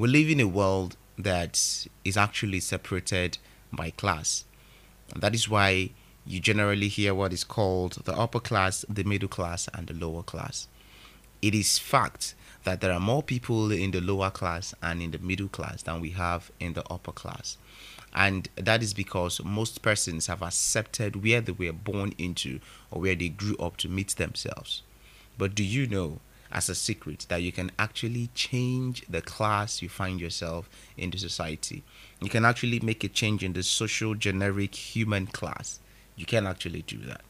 we live in a world that is actually separated by class. And that is why you generally hear what is called the upper class, the middle class, and the lower class. It is fact that there are more people in the lower class and in the middle class than we have in the upper class. And that is because most persons have accepted where they were born into or where they grew up to meet themselves. But do you know, as a secret, that you can actually change the class you find yourself in the society? You can actually make a change in the social generic human class. You can actually do that.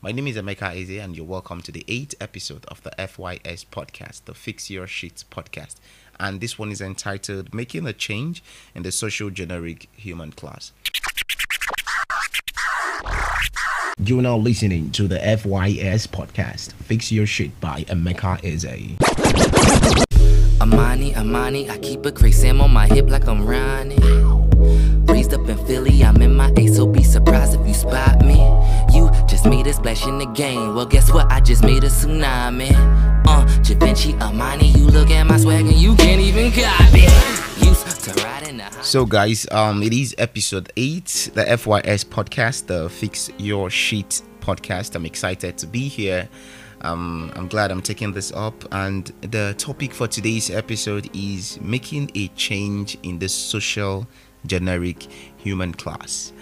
My name is Emeka Eze, and you're welcome to the eighth episode of the FYS podcast, the Fix Your Shit podcast. And this one is entitled Making a Change in the Social Generic Human Class. You're now listening to the FYS podcast, Fix Your Shit by Emeka Eze. Armani, Armani, I keep a crazy on my hip like I'm Ronnie. Raised up in Philly, I'm in my ace, so be surprised if you spot me. You just made a splash in the game. Well, guess what? I just made a tsunami. Uh, Givenchy, Armani, you look at my swag and you can't even copy. So, guys, um, it is episode eight, the FYS podcast, the Fix Your Sheet podcast. I'm excited to be here. Um, I'm glad I'm taking this up, and the topic for today's episode is making a change in the social generic human class.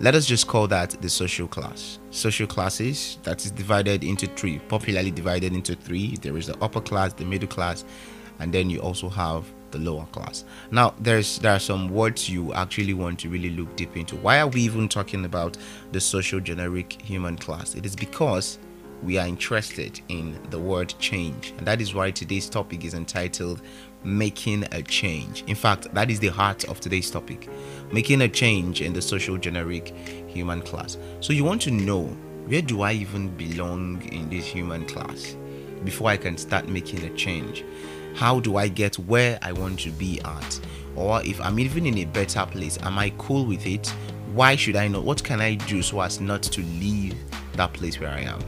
Let us just call that the social class. Social classes that is divided into three, popularly divided into three. There is the upper class, the middle class, and then you also have the lower class. Now, there's there are some words you actually want to really look deep into. Why are we even talking about the social generic human class? It is because we are interested in the word change, and that is why today's topic is entitled Making a Change. In fact, that is the heart of today's topic making a change in the social generic human class. So, you want to know where do I even belong in this human class before I can start making a change? How do I get where I want to be at? Or if I'm even in a better place, am I cool with it? Why should I not? What can I do so as not to leave that place where I am?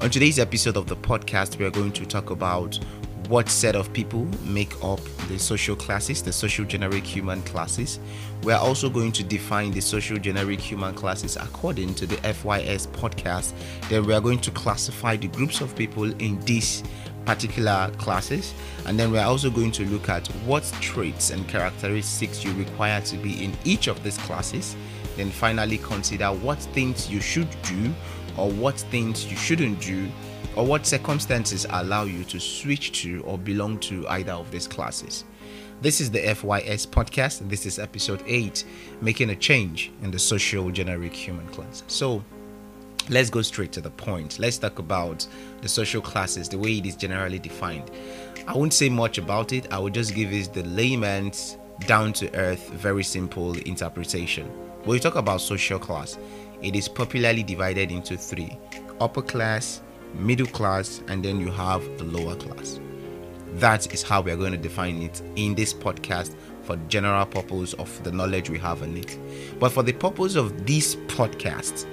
On today's episode of the podcast, we are going to talk about what set of people make up the social classes, the social generic human classes. We are also going to define the social generic human classes according to the FYS podcast. Then we are going to classify the groups of people in these particular classes. And then we're also going to look at what traits and characteristics you require to be in each of these classes. Then finally consider what things you should do or what things you shouldn't do or what circumstances allow you to switch to or belong to either of these classes. This is the FYS podcast. This is episode 8 making a change in the social generic human class so let's go straight to the point. Let's talk about the social classes, the way it is generally defined. I won't say much about it, I will just give it the layman's down to earth, very simple interpretation. When we talk about social class, it is popularly divided into three upper class, middle class, and then you have the lower class. That is how we are going to define it in this podcast for general purpose of the knowledge we have on it. But for the purpose of this podcast,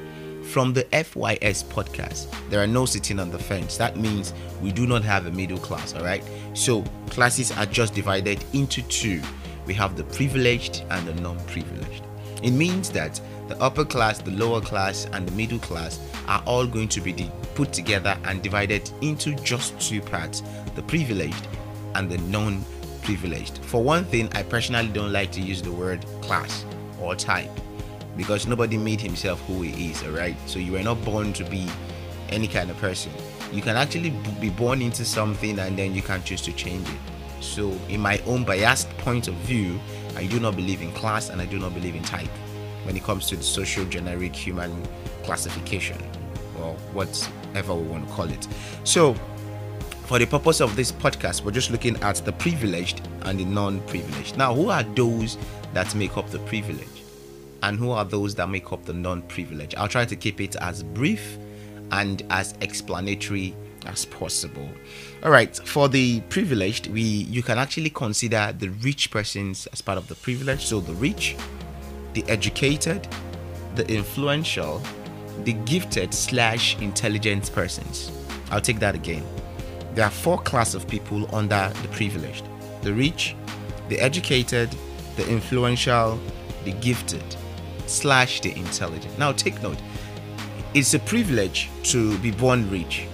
from the FYS podcast, there are no sitting on the fence. That means we do not have a middle class, all right? So classes are just divided into two. We have the privileged and the non privileged. It means that the upper class, the lower class, and the middle class are all going to be put together and divided into just two parts the privileged and the non privileged. For one thing, I personally don't like to use the word class or type because nobody made himself who he is, alright? So you were not born to be any kind of person. You can actually be born into something and then you can choose to change it. So, in my own biased point of view, I do not believe in class and I do not believe in type when it comes to the social generic human classification or whatever we want to call it. So, for the purpose of this podcast, we're just looking at the privileged and the non privileged. Now, who are those that make up the privilege? And who are those that make up the non-privileged. I'll try to keep it as brief and as explanatory as possible. All right, for the privileged, we you can actually consider the rich persons as part of the privilege. So the rich, the educated, the influential, the gifted slash intelligent persons. I'll take that again. There are four class of people under the privileged: the rich, the educated, the influential, the gifted, slash the intelligent. Now, take note it's a privilege to be born rich.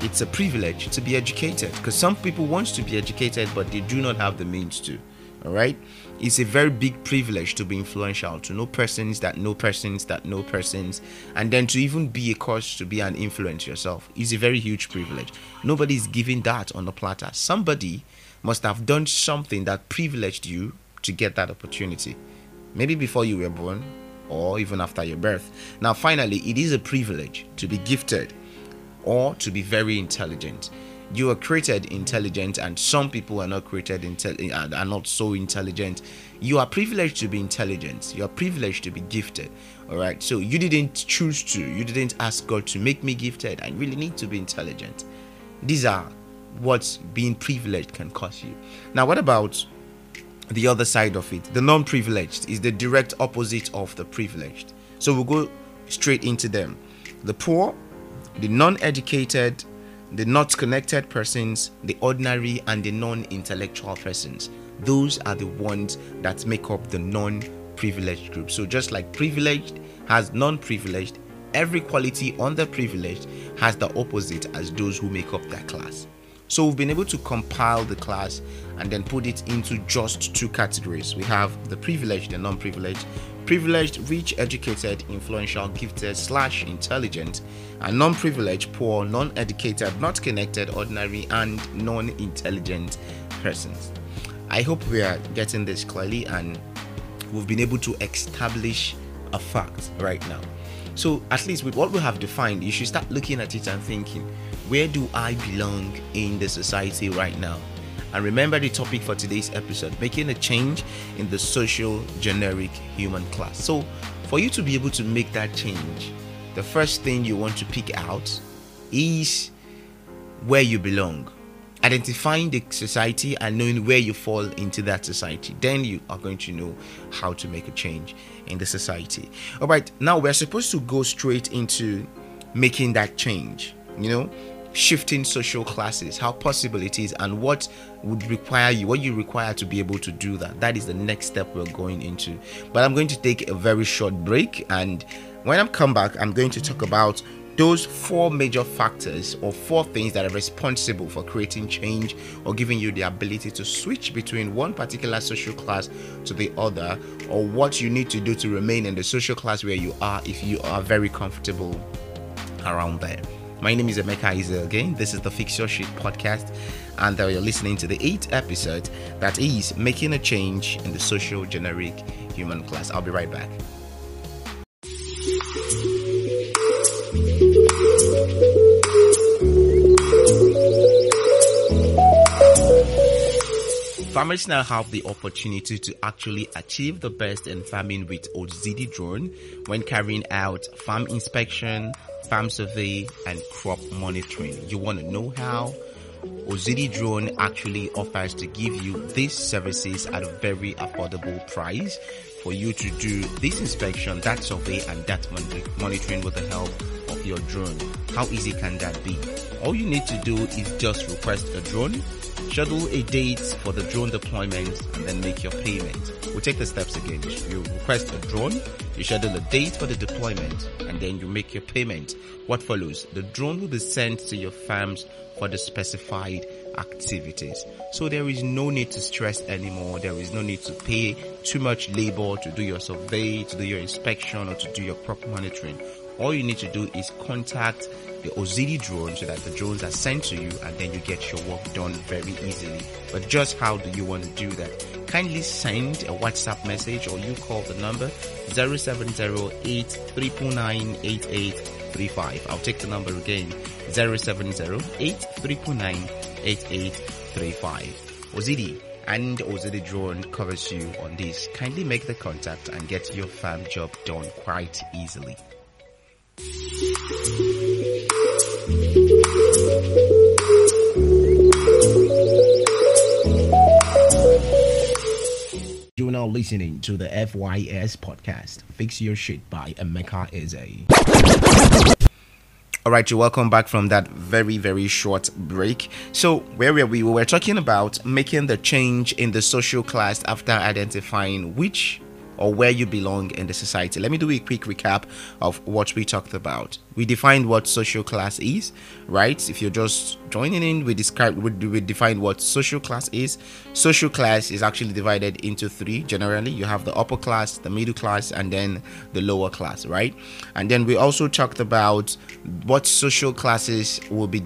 It's a privilege to be educated because some people want to be educated but they do not have the means to. All right? It's a very big privilege to be influential, to know persons that know persons that know persons, and then to even be a cause to be an influence yourself is a very huge privilege. Nobody is giving that on the platter. Somebody must have done something that privileged you to get that opportunity. Maybe before you were born, or even after your birth. Now, finally, it is a privilege to be gifted or to be very intelligent. You are created intelligent, and some people are not created intelligent, uh, are not so intelligent. You are privileged to be intelligent. You are privileged to be gifted. All right. So you didn't choose to. You didn't ask God to make me gifted. I really need to be intelligent. These are what being privileged can cost you. Now, what about the other side of it. The non privileged is the direct opposite of the privileged. So we'll go straight into them. The poor, the non educated, the not connected persons, the ordinary, and the non intellectual persons. Those are the ones that make up the non privileged group. So just like privileged has non privileged, every quality on the privileged has the opposite as those who make up that class. So we've been able to compile the class and then put it into just two categories. We have the privileged and non-privileged. Privileged, rich, educated, influential, gifted, slash intelligent, and non-privileged, poor, non-educated, not connected, ordinary, and non-intelligent persons. I hope we are getting this clearly and we've been able to establish a fact right now. So, at least with what we have defined, you should start looking at it and thinking, where do I belong in the society right now? And remember the topic for today's episode making a change in the social generic human class. So, for you to be able to make that change, the first thing you want to pick out is where you belong identifying the society and knowing where you fall into that society then you are going to know how to make a change in the society all right now we're supposed to go straight into making that change you know shifting social classes how possible it is and what would require you what you require to be able to do that that is the next step we're going into but i'm going to take a very short break and when i come back i'm going to talk about those four major factors or four things that are responsible for creating change or giving you the ability to switch between one particular social class to the other or what you need to do to remain in the social class where you are if you are very comfortable around there. My name is Emeka Eze again. This is the Fix Your Shit podcast, and uh, you're listening to the eighth episode that is making a change in the social generic human class. I'll be right back. Farmers now have the opportunity to actually achieve the best in farming with Ozidi drone when carrying out farm inspection, farm survey, and crop monitoring. You want to know how? Ozidi drone actually offers to give you these services at a very affordable price for you to do this inspection, that survey, and that monitoring with the help of your drone. How easy can that be? All you need to do is just request a drone schedule a date for the drone deployment and then make your payment. We'll take the steps again. You request a drone, you schedule a date for the deployment and then you make your payment. What follows? The drone will be sent to your farms for the specified activities. So there is no need to stress anymore. There is no need to pay too much labor to do your survey, to do your inspection or to do your crop monitoring. All you need to do is contact the Ozidi drone so that the drones are sent to you and then you get your work done very easily. But just how do you want to do that? Kindly send a WhatsApp message or you call the number 0708 I'll take the number again 0708 Ozidi and Ozidi drone covers you on this. Kindly make the contact and get your farm job done quite easily. Listening to the FYS podcast. Fix Your Shit by Emeka Eze. All right, you're welcome back from that very, very short break. So, where were we? We were talking about making the change in the social class after identifying which or where you belong in the society. Let me do a quick recap of what we talked about. We defined what social class is, right? If you're just joining in, we described we, we defined what social class is. Social class is actually divided into three generally. You have the upper class, the middle class, and then the lower class, right? And then we also talked about what social classes will be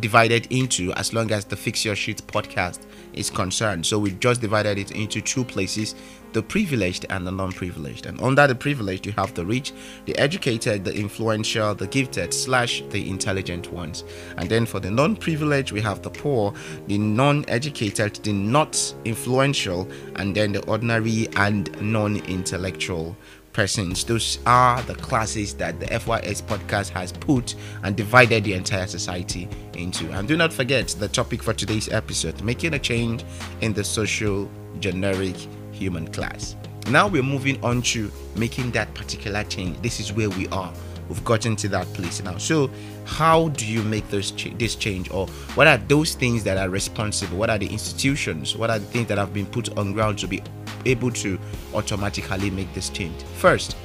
divided into as long as the Fix Your Shit podcast is concerned. So we just divided it into two places the privileged and the non privileged. And under the privileged, you have the rich, the educated, the influential, the gifted, slash the intelligent ones. And then for the non privileged, we have the poor, the non educated, the not influential, and then the ordinary and non intellectual persons. Those are the classes that the FYS podcast has put and divided the entire society into. And do not forget the topic for today's episode making a change in the social generic human class. Now we're moving on to making that particular change. This is where we are. We've gotten to that place now. So, how do you make those ch- this change, or what are those things that are responsible? What are the institutions? What are the things that have been put on ground to be able to automatically make this change. First,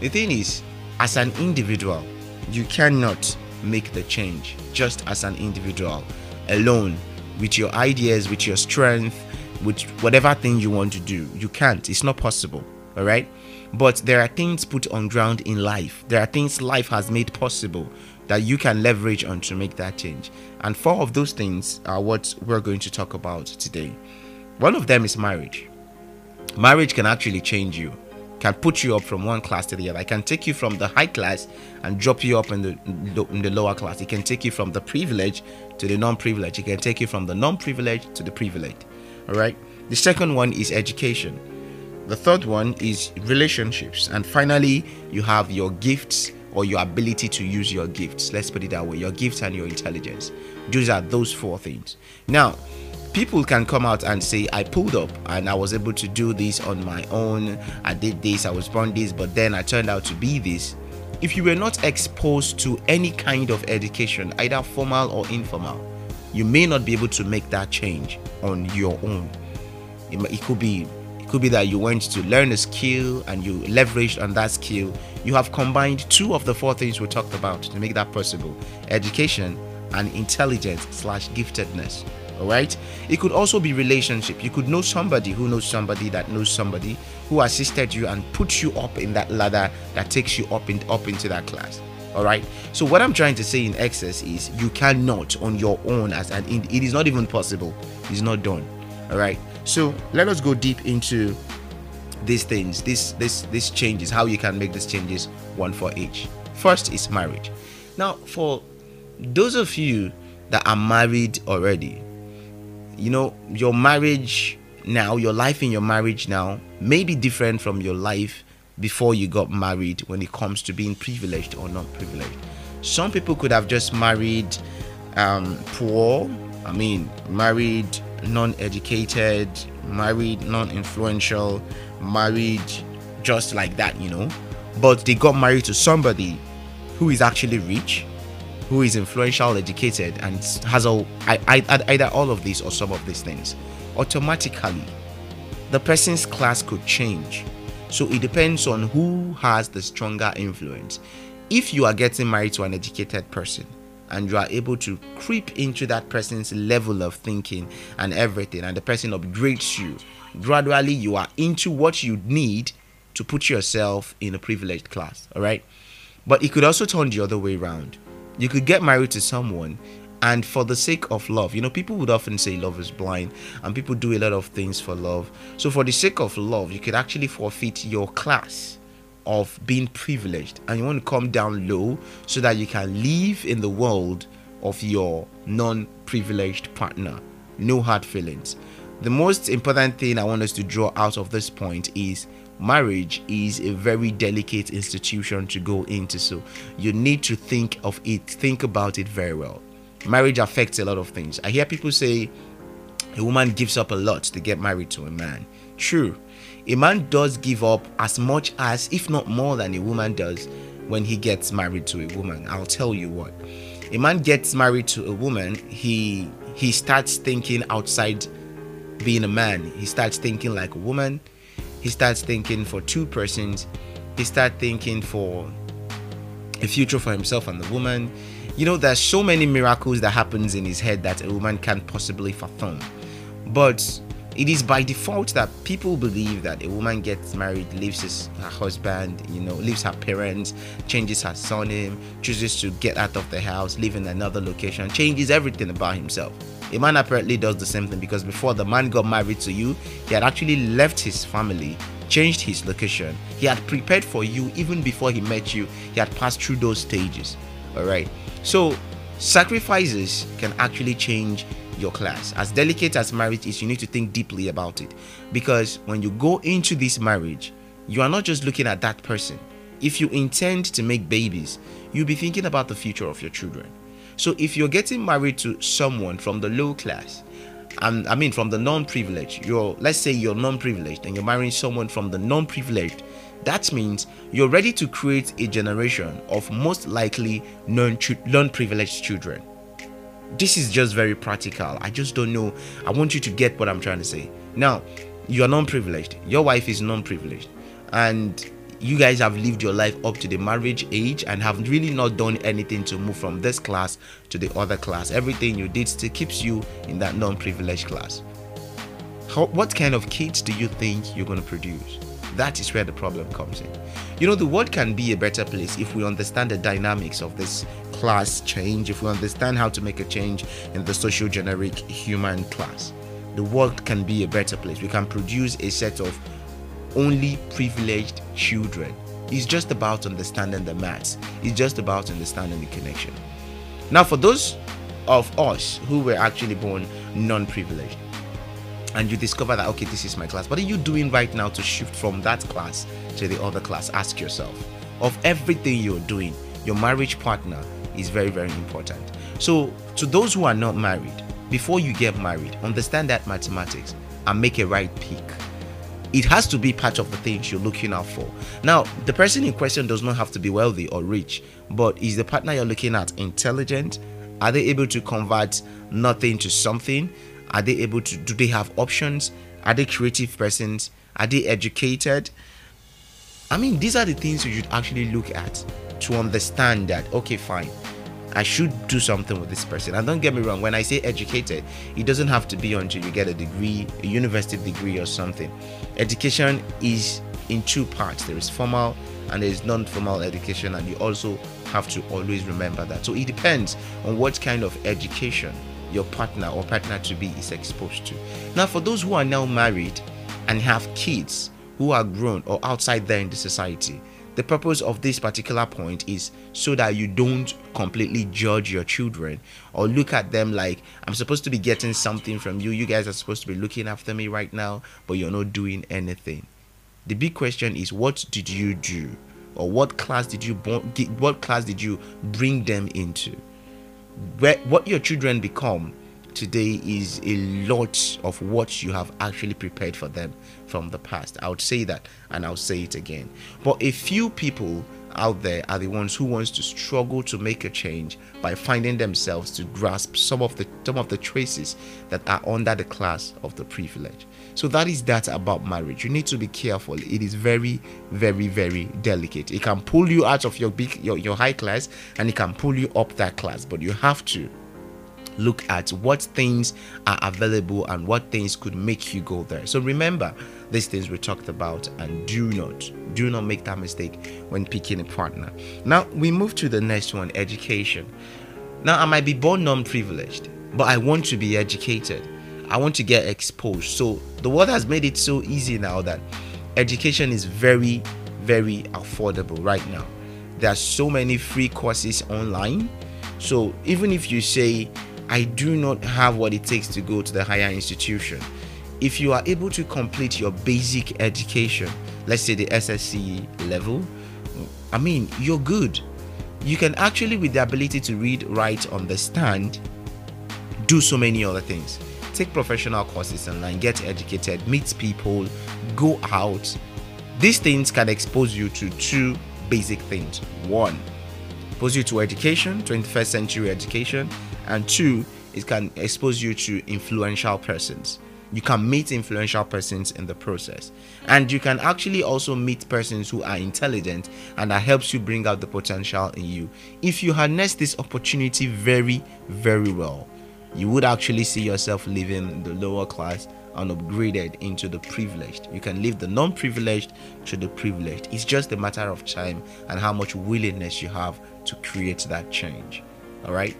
the thing is, as an individual, you cannot make the change just as an individual alone with your ideas, with your strength, with whatever thing you want to do. You can't, it's not possible. All right. But there are things put on ground in life, there are things life has made possible that you can leverage on to make that change. And four of those things are what we're going to talk about today. One of them is marriage marriage can actually change you can put you up from one class to the other. It can take you from the high class and drop you up in the in the lower class. It can take you from the privilege to the non-privileged. It can take you from the non-privileged to the privileged. All right. The second one is education. The third one is relationships, and finally, you have your gifts or your ability to use your gifts. Let's put it that way: your gifts and your intelligence. Those are those four things. Now, people can come out and say i pulled up and i was able to do this on my own i did this i was born this but then i turned out to be this if you were not exposed to any kind of education either formal or informal you may not be able to make that change on your own. It, could be it could be that you went to learn a skill and you leveraged on that skill. You have combined two of the four things we talked about to make that possible education and intelligence slash giftedness all right? It could also be relationship. You could know somebody who knows somebody that knows somebody who assisted you and put you up in that ladder that takes you up in up into that class all right? So what i'm trying to say in excess is you cannot on your own as an it is not even possible. It's not done all right? So let us go deep into these things this this this changes how you can make these changes one for each. First is marriage. Now for those of you that are married already you know, your marriage now, your life in your marriage now may be different from your life before you got married when it comes to being privileged or not privileged. Some people could have just married um, poor, I mean, married non educated, married non influential, married just like that, you know. But they got married to somebody who is actually rich, who is influential, educated, and has all either all of these or some of these things, automatically the person's class could change. So it depends on who has the stronger influence. If you are getting married to an educated person and you are able to creep into that person's level of thinking and everything, and the person upgrades you, gradually you are into what you need to put yourself in a privileged class. All right. But it could also turn the other way around you could get married to someone and for the sake of love you know people would often say love is blind and people do a lot of things for love. So for the sake of love you could actually forfeit your class of being privileged. And you want to come down low so that you can live in the world of your non-privileged partner. No hard feelings. The most important thing i want us to draw out of this point is marriage is a very delicate institution to go into. So you need to think of it think about it very well marriage affects a lot of things i hear people say a woman gives up a lot to get married to a man true a man does give up as much as if not more than a woman does when he gets married to a woman. I'll tell you what. A man gets married to a woman, he he starts thinking outside being a man. He starts thinking like a woman. He starts thinking for two persons. He starts thinking for a future for himself and the woman. You know, there's so many miracles that happens in his head that a woman can't possibly fathom. But it is by default that people believe that a woman gets married, leaves his, her husband, you know, leaves her parents, changes her surname, chooses to get out of the house, live in another location, changes everything about himself. A man apparently does the same thing because before the man got married to you, he had actually left his family, changed his location. He had prepared for you even before he met you. He had passed through those stages. All right. So, sacrifices can actually change your class. As delicate as marriage is, you need to think deeply about it. Because when you go into this marriage, you are not just looking at that person. If you intend to make babies, you'll be thinking about the future of your children. So if you're getting married to someone from the low class, and I mean from the non-privileged, you're let's say you're non-privileged and you're marrying someone from the non-privileged, that means you're ready to create a generation of most likely non-privileged children this is just very practical. I just don't know. I want you to get what I'm trying to say. Now, you are non privileged, your wife is non privileged, and you guys have lived your life up to the marriage age and have really not done anything to move from this class to the other class. Everything you did still keeps you in that non privileged class. How, what kind of kids do you think you're going to produce? That is where the problem comes in. You know, the world can be a better place if we understand the dynamics of this class change, if we understand how to make a change in the social generic human class. The world can be a better place. We can produce a set of only privileged children. It's just about understanding the maths, it's just about understanding the connection. Now, for those of us who were actually born non privileged, and you discover that okay this is my class what are you doing right now to shift from that class to the other class ask yourself of everything you're doing your marriage partner is very very important so to those who are not married before you get married understand that mathematics and make a right pick it has to be part of the things you're looking out for. Now, the person in question does not have to be wealthy or rich, but is the partner you're looking at intelligent? Are they able to convert nothing to something? Are they able to? Do they have options? Are they creative persons? Are they educated? I mean, these are the things you should actually look at to understand that, okay, fine, I should do something with this person. And don't get me wrong, when I say educated, it doesn't have to be until you get a degree, a university degree or something. Education is in two parts there is formal and there is non formal education, and you also have to always remember that. So it depends on what kind of education your partner or partner to be is exposed to. Now, for those who are now married and have kids who are grown or outside there in the society, the purpose of this particular point is so that you don't completely judge your children or look at them like I'm supposed to be getting something from you. You guys are supposed to be looking after me right now, but you're not doing anything. The big question is what did you do? Or what class did you what class did you bring them into? Where, what your children become today is a lot of what you have actually prepared for them from the past. I would say that and I'll say it again. But a few people out there are the ones who wants to struggle to make a change by finding themselves to grasp some of the some of the traces that are under the class of the privilege. So that is that about marriage. You need to be careful. It is very, very, very delicate. It can pull you out of your big your, your high class and it can pull you up that class, but you have to look at what things are available and what things could make you go there. So remember these things we talked about and do not do not make that mistake when picking a partner. Now we move to the next one, education. Now I might be born non-privileged, but I want to be educated. I want to get exposed. So the world has made it so easy now that education is very very affordable right now. There are so many free courses online. So even if you say I do not have what it takes to go to the higher institution. If you are able to complete your basic education, let's say the SSC level, I mean, you're good. You can actually, with the ability to read, write, understand, do so many other things. Take professional courses online, get educated, meet people, go out. These things can expose you to two basic things. One, expose you to education, 21st century education, and two, it can expose you to influential persons. You can meet influential persons in the process, and you can actually also meet persons who are intelligent and that helps you bring out the potential in you. If you harness this opportunity very, very well, you would actually see yourself living the lower class and upgraded into the privileged. You can leave the non privileged to the privileged. It's just a matter of time and how much willingness you have to create that change. All right.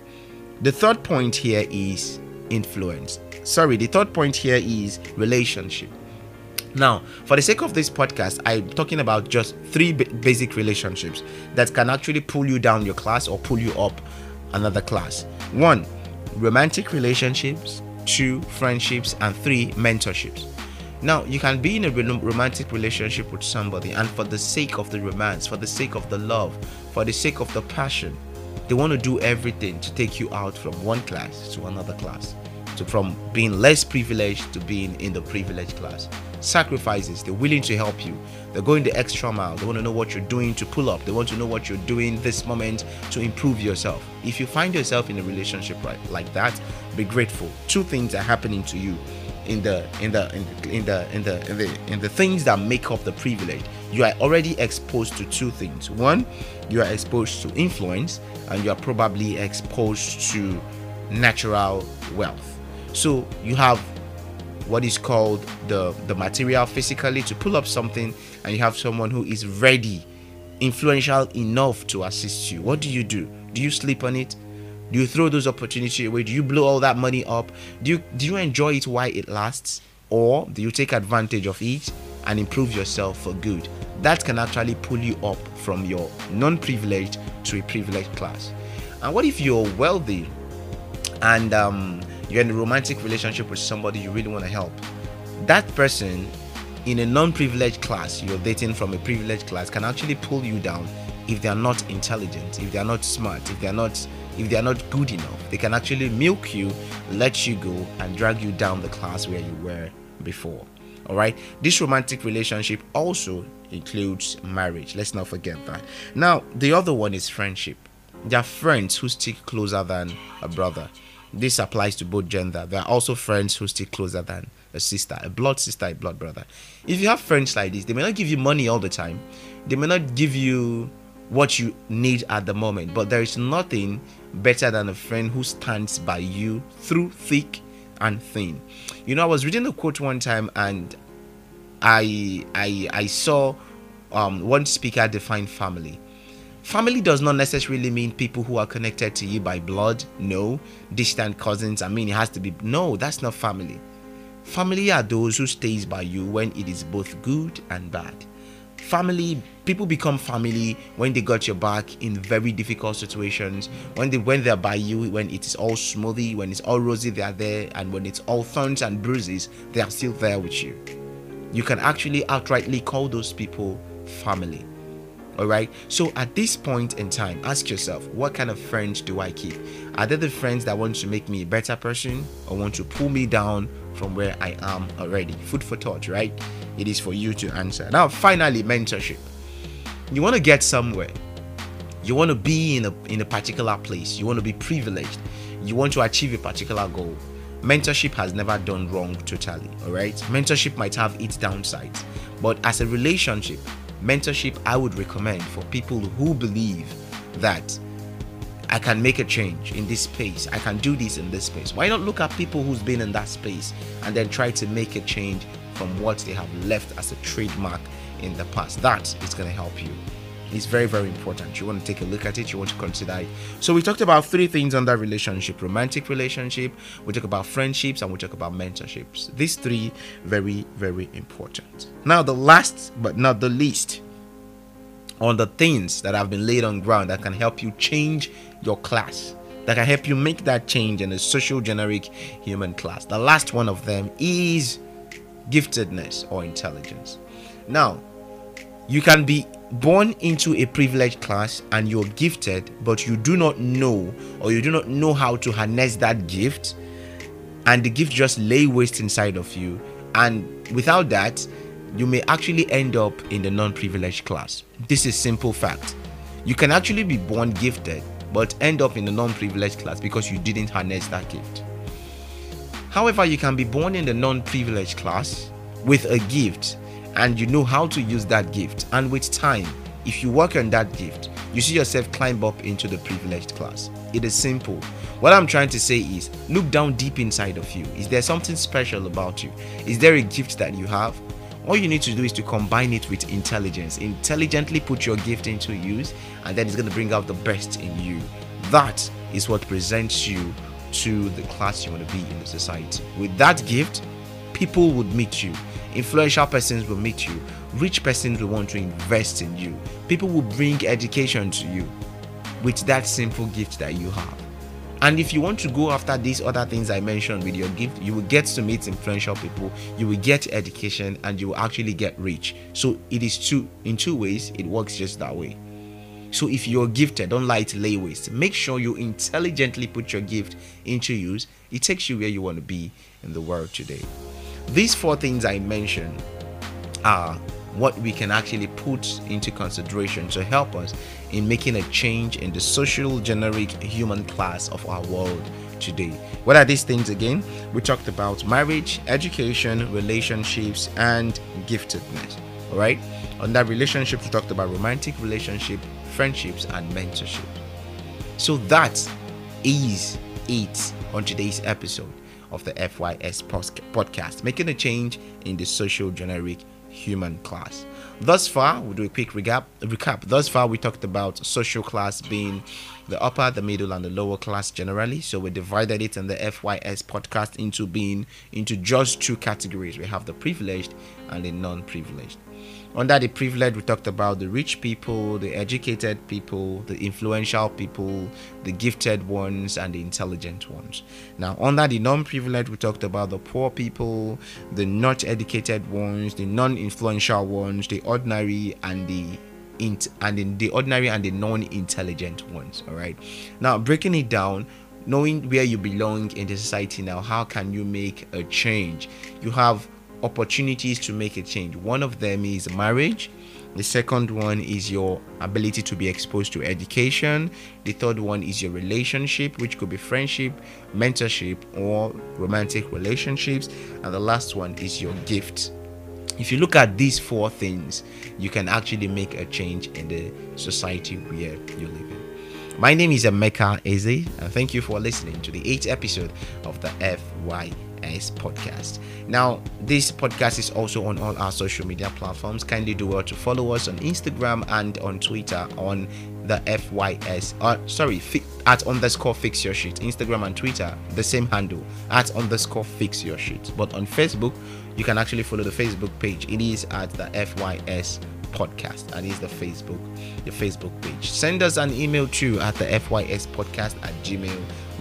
The third point here is influence. Sorry, the third point here is relationship. Now, for the sake of this podcast, I'm talking about just three basic relationships that can actually pull you down your class or pull you up another class. One, romantic relationships, two, friendships, and three, mentorships. Now, you can be in a romantic relationship with somebody, and for the sake of the romance, for the sake of the love, for the sake of the passion, they want to do everything to take you out from one class to another class, to from being less privileged to being in the privileged class. Sacrifices, they're willing to help you. They're going the extra mile. They want to know what you're doing to pull up. They want to know what you're doing this moment to improve yourself. If you find yourself in a relationship right like that, be grateful. Two things are happening to you in the in the in the in the in the in the things that make up the privilege you are already exposed to two things one you are exposed to influence and you are probably exposed to natural wealth so you have what is called the the material physically to pull up something and you have someone who is ready influential enough to assist you what do you do do you sleep on it do you throw those opportunities away? Do you blow all that money up? Do you do you enjoy it while it lasts? Or do you take advantage of it and improve yourself for good? That can actually pull you up from your non-privileged to a privileged class. And what if you're wealthy and um, you're in a romantic relationship with somebody you really want to help? That person in a non-privileged class, you're dating from a privileged class, can actually pull you down if they are not intelligent, if they are not smart, if they are not if they are not good enough, they can actually milk you, let you go, and drag you down the class where you were before. All right, this romantic relationship also includes marriage. Let's not forget that. Now, the other one is friendship. There are friends who stick closer than a brother. This applies to both gender. There are also friends who stick closer than a sister, a blood sister, a blood brother. If you have friends like this, they may not give you money all the time. They may not give you what you need at the moment, but there is nothing better than a friend who stands by you through thick and thin. You know, I was reading a quote one time and I I I saw um, one speaker define family. Family does not necessarily mean people who are connected to you by blood. No, distant cousins. I mean, it has to be. No, that's not family. Family are those who stays by you when it is both good and bad family people become family when they got your back in very difficult situations. When they when they're by you when it is all smoothie when it's all rosy they are there. And when it's all thorns and bruises they are still there with you. You can actually outrightly call those people family. All right? So at this point in time ask yourself what kind of friends do i keep? Are they the friends that want to make me a better person or want to pull me down from where i am already. Food for thought right? It is for you to answer. Now finally mentorship. You want to get somewhere. You want to be in a in a particular place. You want to be privileged. You want to achieve a particular goal. Mentorship has never done wrong totally all right? Mentorship might have its downsides but as a relationship mentorship I would recommend for people who believe that I can make a change in this space. I can do this in this space. Why not look at people who's been in that space and then try to make a change from what they have left as a trademark in the past? That is going to help you It's very, very important. You want to take a look at it, you want to consider it. So, we talked about three things on that relationship romantic relationship, we talk about friendships, and we talk about mentorships. These three, very, very important. Now, the last but not the least, on the things that have been laid on ground that can help you change your class that can help you make that change in a social generic human class. The last one of them is giftedness or intelligence. Now, you can be born into a privileged class and you're gifted, but you do not know or you do not know how to harness that gift, and the gift just lay waste inside of you. And without that, you may actually end up in the non-privileged class. This is simple fact. You can actually be born gifted but end up in the non-privileged class because you didn't harness that gift. However, you can be born in the non-privileged class with a gift and you know how to use that gift and with time if you work on that gift you see yourself climb up into the privileged class it is simple what i'm trying to say is look down deep inside of you is there something special about you is there a gift that you have all you need to do is to combine it with intelligence. Intelligently put your gift into use and then it's going to bring out the best in you. That is what presents you to the class you want to be in the society. With that gift people would meet you. Influential persons will meet you. Rich persons will want to invest in you. People will bring education to you with that simple gift that you have and if you want to go after these other things i mentioned with your gift you will get to meet influential people you will get education and you will actually get rich. So it is two in two ways it works just that way. So if you're gifted don't lie to lay waste. Make sure you intelligently put your gift into use. It takes you where you want to be in the world today. These four things I mentioned are what we can actually put into consideration to help us in making a change in the social generic human class of our world today. What are these things again? We talked about marriage, education, relationships, and giftedness. All right. On that relationship, we talked about romantic relationship, friendships, and mentorship. So that is it on today's episode of the FYS podcast, making a change in the social generic human class. Thus far, we'll do a quick recap. recap. Thus far, we talked about social class being the upper, the middle, and the lower class generally. So we divided it in the FYS podcast into being into just two categories. We have the privileged and the non-privileged. Under the privileged, we talked about the rich people, the educated people, the influential people, the gifted ones, and the intelligent ones. Now, under the non privileged, we talked about the poor people, the not educated ones, the non influential ones, the ordinary, and the int- and in the ordinary and the non-intelligent ones all right now breaking it down knowing where you belong in the society now how can you make a change you have opportunities to make a change. One of them is marriage. The second one is your ability to be exposed to education. The third one is your relationship, which could be friendship, mentorship, or romantic relationships. And the last one is your gift. If you look at these four things, you can actually make a change in the society where you live in. My name is Emeka Eze, and thank you for listening to the eighth episode of the FY FYS podcast. Now, this podcast is also on all our social media platforms. Kindly do well to follow us on Instagram and on Twitter on the FYS. Uh, sorry, fi- at underscore fix your shit. Instagram and Twitter, the same handle at underscore fix your shit. But on Facebook, you can actually follow the Facebook page. It is at the FYS podcast and is the facebook the facebook page send us an email too at the fys podcast at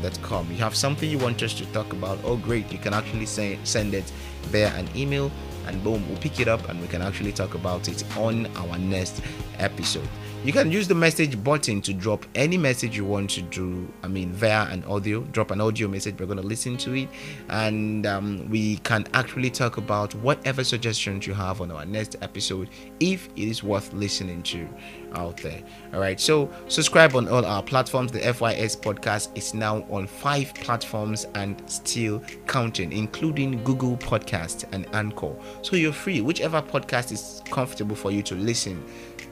you have something you want us to talk about? Oh great. You can actually say, send it via an email and boom we'll pick it up and we can actually talk about it on our next episode. You can use the message button to drop any message you want to do i mean via an audio drop an audio message. We're going to listen to it. And um, we can actually talk about whatever suggestions you have on our next episode if it is worth listening to out there. All right so subscribe on all our platforms. The fys podcast is now on five platforms and still counting including google podcast and anchor. So you're free. Whichever podcast is comfortable for you to listen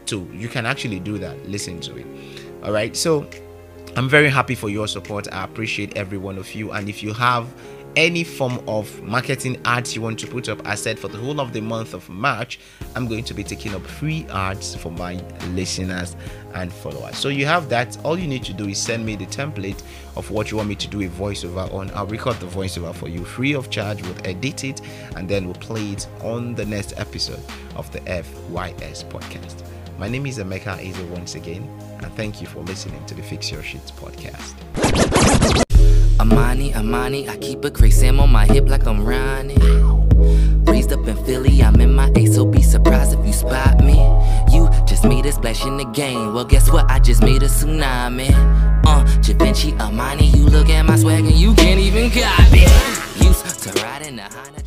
to you can actually do that listen to it. All right so i'm very happy for your support. I appreciate every one of you. And if you have any form of marketing ads you want to put up. I said for the whole of the month of march i'm going to be taking up free ads for my listeners and followers. So you have that. All you need to do is send me the template of what you want me to do a voiceover on. I'll record the voiceover for you free of charge. We'll edit it and then we'll play it on the next episode of the fys podcast. My name is Emeka Eze once again, and thank you for listening to the Fix Your Shit podcast. Armani, Armani, I keep a crazy Sam on my hip like I'm running. Raised up in Philly, I'm in my A, so be surprised if you spot me. You just made a splash in the game. Well, guess what? I just made a tsunami. Uh, Givenchy, Armani, you look at my swag and you can't even copy. Used to ride in the Honda.